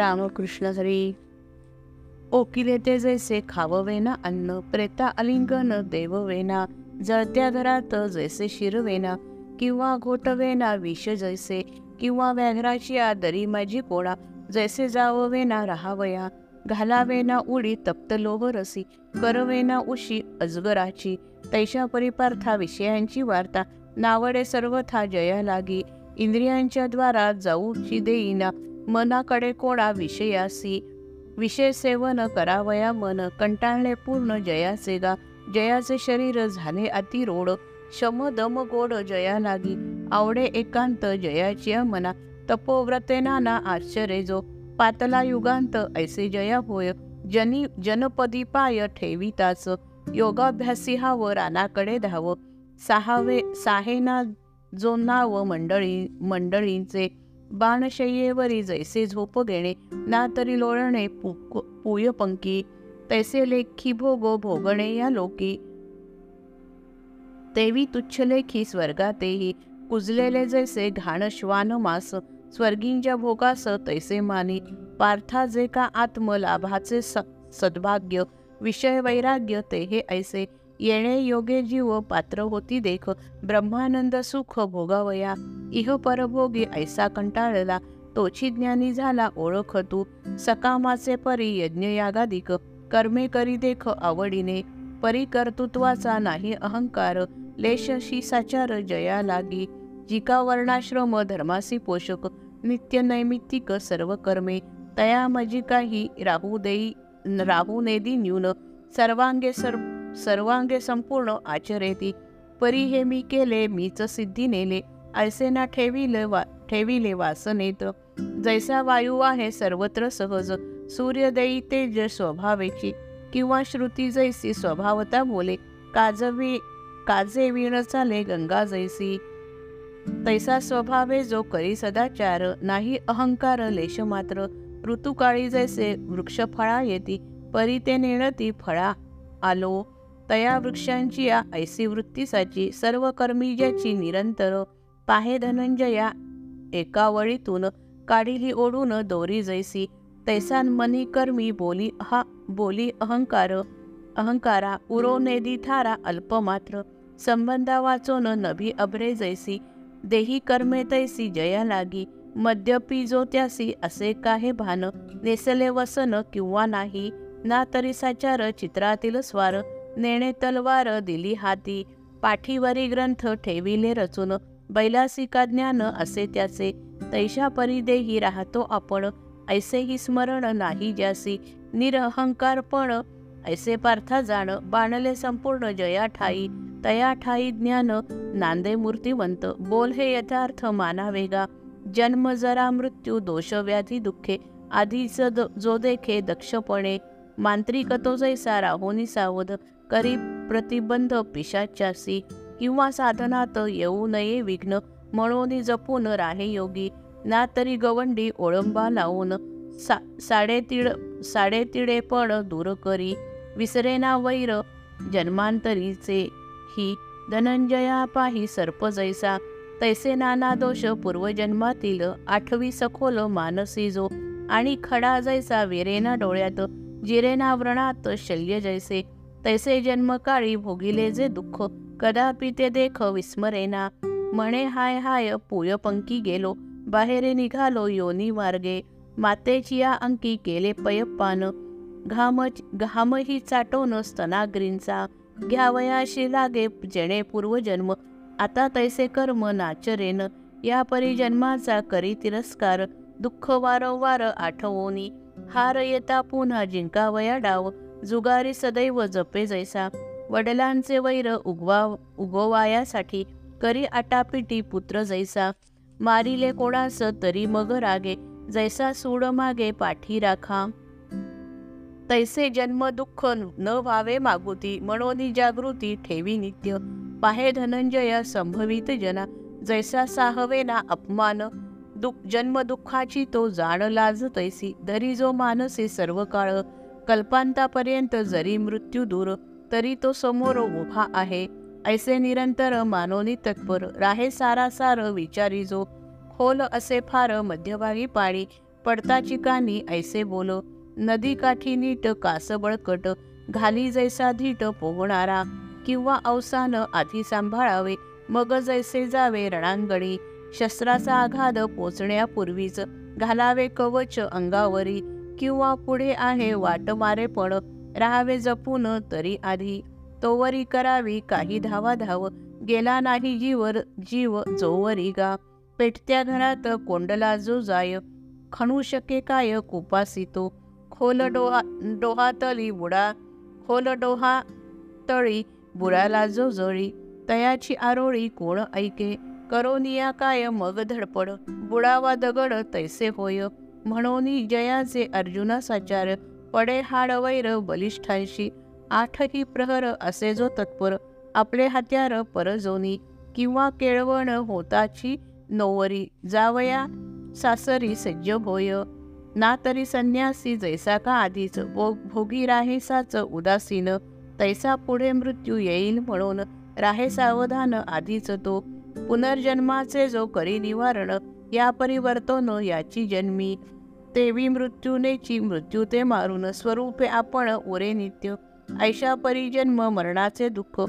रामकृष्ण हरी ओकिले ते जैसे खाववेना अन्न प्रेता अलिंगन देववेना जळत्या घरात जैसे शिरवेना किंवा घोटवेना विष जैसे किंवा व्याघ्राची आदरी माझी कोणा जैसे जाववेना राहावया घालावेना उडी तप्त लोवरसी करवेना उशी अजगराची तैशा परिपार्था विषयांची वार्ता नावडे सर्वथा जया लागी इंद्रियांच्या द्वारा जाऊची देईना मनाकडे कोणा विषयासी विषय सेवन करावया मन कंटाळणे पूर्ण जयाचे गा जयाचे शरीर झाले अतिरोड शम दम गोड जया लागी आवडे एकांत जयाच्या मना तपोव्रते नाना आश्चर्य जो पातला युगांत ऐसे जया होय जनी जनपदी पाय ठेविताच योगाभ्यासी हाव रानाकडे धाव सहावे साहेना जो नाव मंडळी मंडळींचे बाणशय्येवरी जैसे झोप घेणे ना तरी लोळणे पूयपंकी पुयपंकी तैसे लेखी भोगो भोगणे या लोकी. तेवी तुच्छ लेखी स्वर्गातेही कुजलेले जैसे घाण श्वान मास स्वर्गींच्या भोगास तैसे मानी. पार्था जे का आत्मलाभाचे स सद्भाग्य विषय वैराग्य ते हे ऐसे. येणे योगे जीव पात्र होती देख. ब्रह्मानंद सुख भोगावया. इह परभोगी ऐसा कंटाळला. तोची ज्ञानी झाला ओळख तू. सकामाचे परी यज्ञयागाधिक कर्मे करी देख आवडीने. परी कर्तृत्वाचा नाही अहंकार. लेशशी साचार जया लागी. जिका वर्णाश्रम धर्मासी पोषक. नित्य नैमित्तिक सर्व कर्मे. तया मजी काही राहू देई राहू नेदी न्यून. सर्वांगे सर्व सर्वांगे संपूर्ण आचरेती. परी हे मी केले मीच सिद्धी नेले. ऐसेना ठेविले वा ठेविले वासनेत. जैसा वायू आहे सर्वत्र सहज. सूर्यदयी तेज स्वभावेची. किंवा श्रुती जैसी स्वभावता बोले. काजवी काजे वीण चाले गंगा जैसी. तैसा स्वभावे जो करी सदाचार नाही अहंकार लेश मात्र. ऋतुकाळी जैसे वृक्ष फळा येती परी ते नेणती फळा आलो. तया वृक्षांची या ऐसी वृत्तीसाठी सर्व कर्मीजाची निरंतर पाहे धनंजया एका वळीतून काढिली ओढून दोरी जैसी. तैसान मनी कर्मी बोली हा बोली अहंकार अहंकारा उरो नेदी थारा अल्पमात्र संबंधा वाचोन नभी अभ्रे जैसी. देही कर्मे तैसी जया लागी. मद्यपी जो त्यासी असे काहे भान? नेसले वसन किंवा नाही? ना तरी साचार चित्रातील स्वार. नेणे तलवार दिली हाती. पाठीवरी ग्रंथ ठेविले रचून बैलासिका ज्ञान असे त्याचे. तैशा परिदेही राहतो आपण. ऐसेही स्मरण नाही ज्यासी निरहंकारपण. ऐसे पार्था जाण बाणले संपूर्ण जया ठाई तया ठाई ज्ञान नांदे मूर्तिवंत. बोल हे यथार्थ मानावेगा जन्म जरा मृत्यू दोष व्याधी दुःखे. आधीच जो देखे दक्षपणे. मांत्रिक तो जैसा राहोनी सावध. करी प्रतिबंध पिशाचासी किंवा साधनात येऊ नये विघ्न म्हणून जपून राहे योगी. ना तरी गवंडी ओळंबा लावून सा साडेतीड साडेतिडेपण दूर करी. विसरेना वैर जन्मांतरीचे ही धनंजया पाही सर्प जैसा. तैसे नाना दोष पूर्वजन्मातील आठवी सखोल मानसी जो आणि खडा जैसा वेरेना डोळ्यात जिरेना व्रणात शल्य जैसे. तैसे जन्मकाळी भोगिले जे दुःख. कदापि ते देख विस्मरेना. म्हणे हाय हाय पुयपंकी गेलो. बाहेरे निघालो योनी मार्गे. मातेची या अंकी केले पयप्पान. घाम घामही चाटोन स्तनाग्रींचा. घ्यावयाशी लागे जेणे पूर्वजन्म. आता तैसे कर्म नाचरेन. या परिजन्माचा करी तिरस्कार. दुःख वारंवार आठवोनी. हार येता पुन्हा जिंकावया डाव. जुगारी सदैव जपे जैसा. वडिलांचे वैर उगवा उगवायासाठी करी आटापिटी पुत्र जैसा. मारिले कोणास तरी मग रागे जैसा सूड मागे पाठी राखा. तैसे जन्म दुःख न व्हावे मागुती मनोनी जागृती ठेवी नित्य. पाहे धनंजय संभवित जना जैसा साहवे ना अपमान. दुःख जन्म दुःखाची तो जाण लाज तैसी धरी जो मानसे सर्व काळ कल्पांतापर्यंत जरी मृत्यू दूर तरी तो समोर उभा आहे. ऐसे निरंतर मानोनी तत्पर राहे सारा सार विचारी जो खोल असे फार मध्यभागी पाळी पडता चिकानी ऐसे बोल नदी काठी नीट कास बळकट घाली जैसा धीट पोहणारा किंवा अवसान आधी सांभाळावे मग जैसे जावे रणांगणी शस्त्राचा आघात पोचण्यापूर्वीच घालावे कवच अंगावरी किंवा पुढे आहे वाट मारे पण राहावे जपून तरी आधी. तोवरी करावी काही धावा धाव गेला नाही जीवर जीव जोवरी गा. पेटत्या घरात कोंडला जो जाय. खणू शके काय कुपासितो खोल डोहा डोहातली बुडा. खोल डोहा तळी बुडाला जो जळी. तयाची आरोळी कोण ऐके. करोनिया काय मग धडपड. बुडावा दगड तैसे होय. म्हणून जयाचे अर्जुना साचार पडे हाड वैर बलिष्ठांशी आठही प्रहर असे जो तत्पर आपले हत्यार परजोनी किंवा केळवण होताची नोवरी जावया सासरी सज्ज भोय ना तरी संन्यासी जैसा का आधीच भोग भोगी राहेसाच उदासीन तैसा पुढे मृत्यू येईल म्हणून राहे सावधान आधीच तो पुनर्जन्माचे जो करी निवारण या परिवर्तन याची जन्मी. तेवी मृत्यूनेची मृत्यू ते मारून स्वरूपे आपण उरे नित्य. ऐशा परिजन्म मरणाचे दुःख.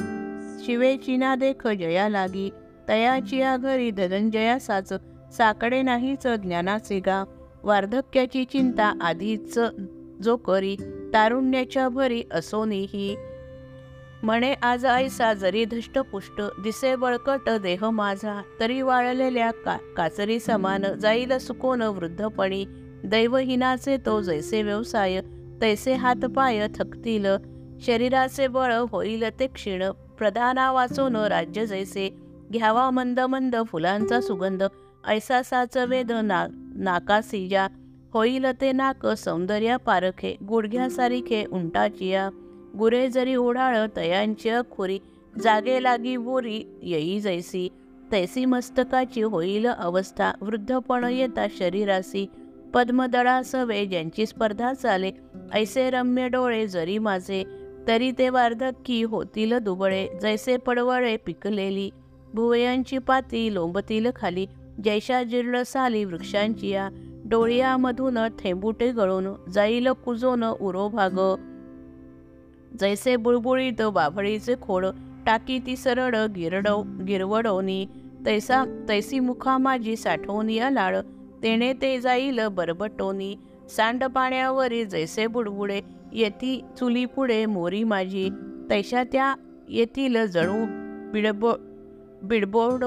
शिवेची ना देख जया लागी. तयाची या घरी धनंजयासाच साकडे नाहीच ज्ञानाचे गा. वार्धक्याची चिंता आधीच जो करी. तारुण्याच्या भरी असोनीही म्हणे आज ऐसा जरी धष्टपुष्ट दिसे बळकट देह माझा तरी वाळलेल्या का काचरी समान जाईल सुकोन वृद्धपणी. दैवहीनाचे तो जैसे व्यवसाय तैसे हातपाय थकतील. शरीराचे बळ होईल ते क्षीण प्रधाना वाचून राज्य जैसे. घ्यावा मंद मंद फुलांचा सुगंध ऐसा साच वेद ना नाकासिया होईल ते नाक सौंदर्या पारखे गुडघ्यासारिखे उंटाचिया. गुरे जरी ओढाळ तयांची खोरी जागे लागी बोरी येई जैसी तैसी मस्तकाची होईल अवस्था वृद्धपण येता शरीरासी पद्मदळासवे ज्यांची स्पर्धा चाले ऐसे रम्य डोळे जरी माझे तरी ते वार्धक्की होतील दुबळे जैसे पडवळे पिकलेली भुवयांची पाती लोंबतील खाली जैशा जीर्ण साली वृक्षांची या डोळ्यामधून थेंबुटे गळून जाईल कुजोन उरो भाग जैसे बुळबुळीत बाभळीचे खोड टाकी ती सरळ गिरडव गिरवडवणी तैसा तैसी मुखा माझी साठवणी अलाळ तेणे ते जाईल बरबटोनी. सांड पाण्यावरी जैसे बुडबुडे येती चुली पुढे मोरी माझी. तैशा त्या येतील जणू बिडबो बिडबोड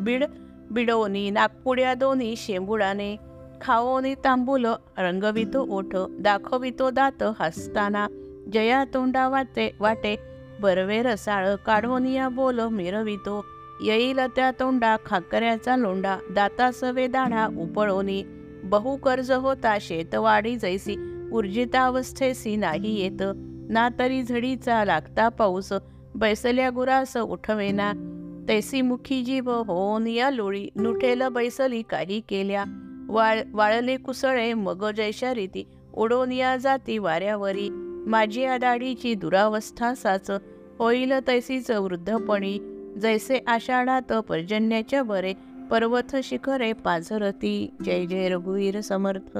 बिड बिडवणी नागपुड्या दोन्ही शेंबुडाने. खाओनी तांबूल रंगवितो ओठ दाखवितो दात हसताना. जया तोंडा वाटे वाटे बरवे रसाळ काढोनिया बोल मिरवितो. येईल त्या तोंडा खाकऱ्याचा लोंडा दातासवे दाढा उपळोनी. बहु कर्ज होता शेतवाडी जैसी ऊर्जितावस्थेसी नाही येत. ना तरी झडीचा लागता पाऊस बैसल्या गुरास उठवेना. तैसी मुखी जीव होऊन या लोळी नुठेल बैसली काही केल्या. वाळ वाळले कुसळे मग जैशा रीती उडोन या जाती वाऱ्यावरी. माझी आदाडीची दुरावस्था साच होईल तैसीच वृद्धपणी. जैसे आषाढात पर्जन्याच्या बरे पर्वत शिखरे पाझरती. जय जय रघुवीर समर्थ.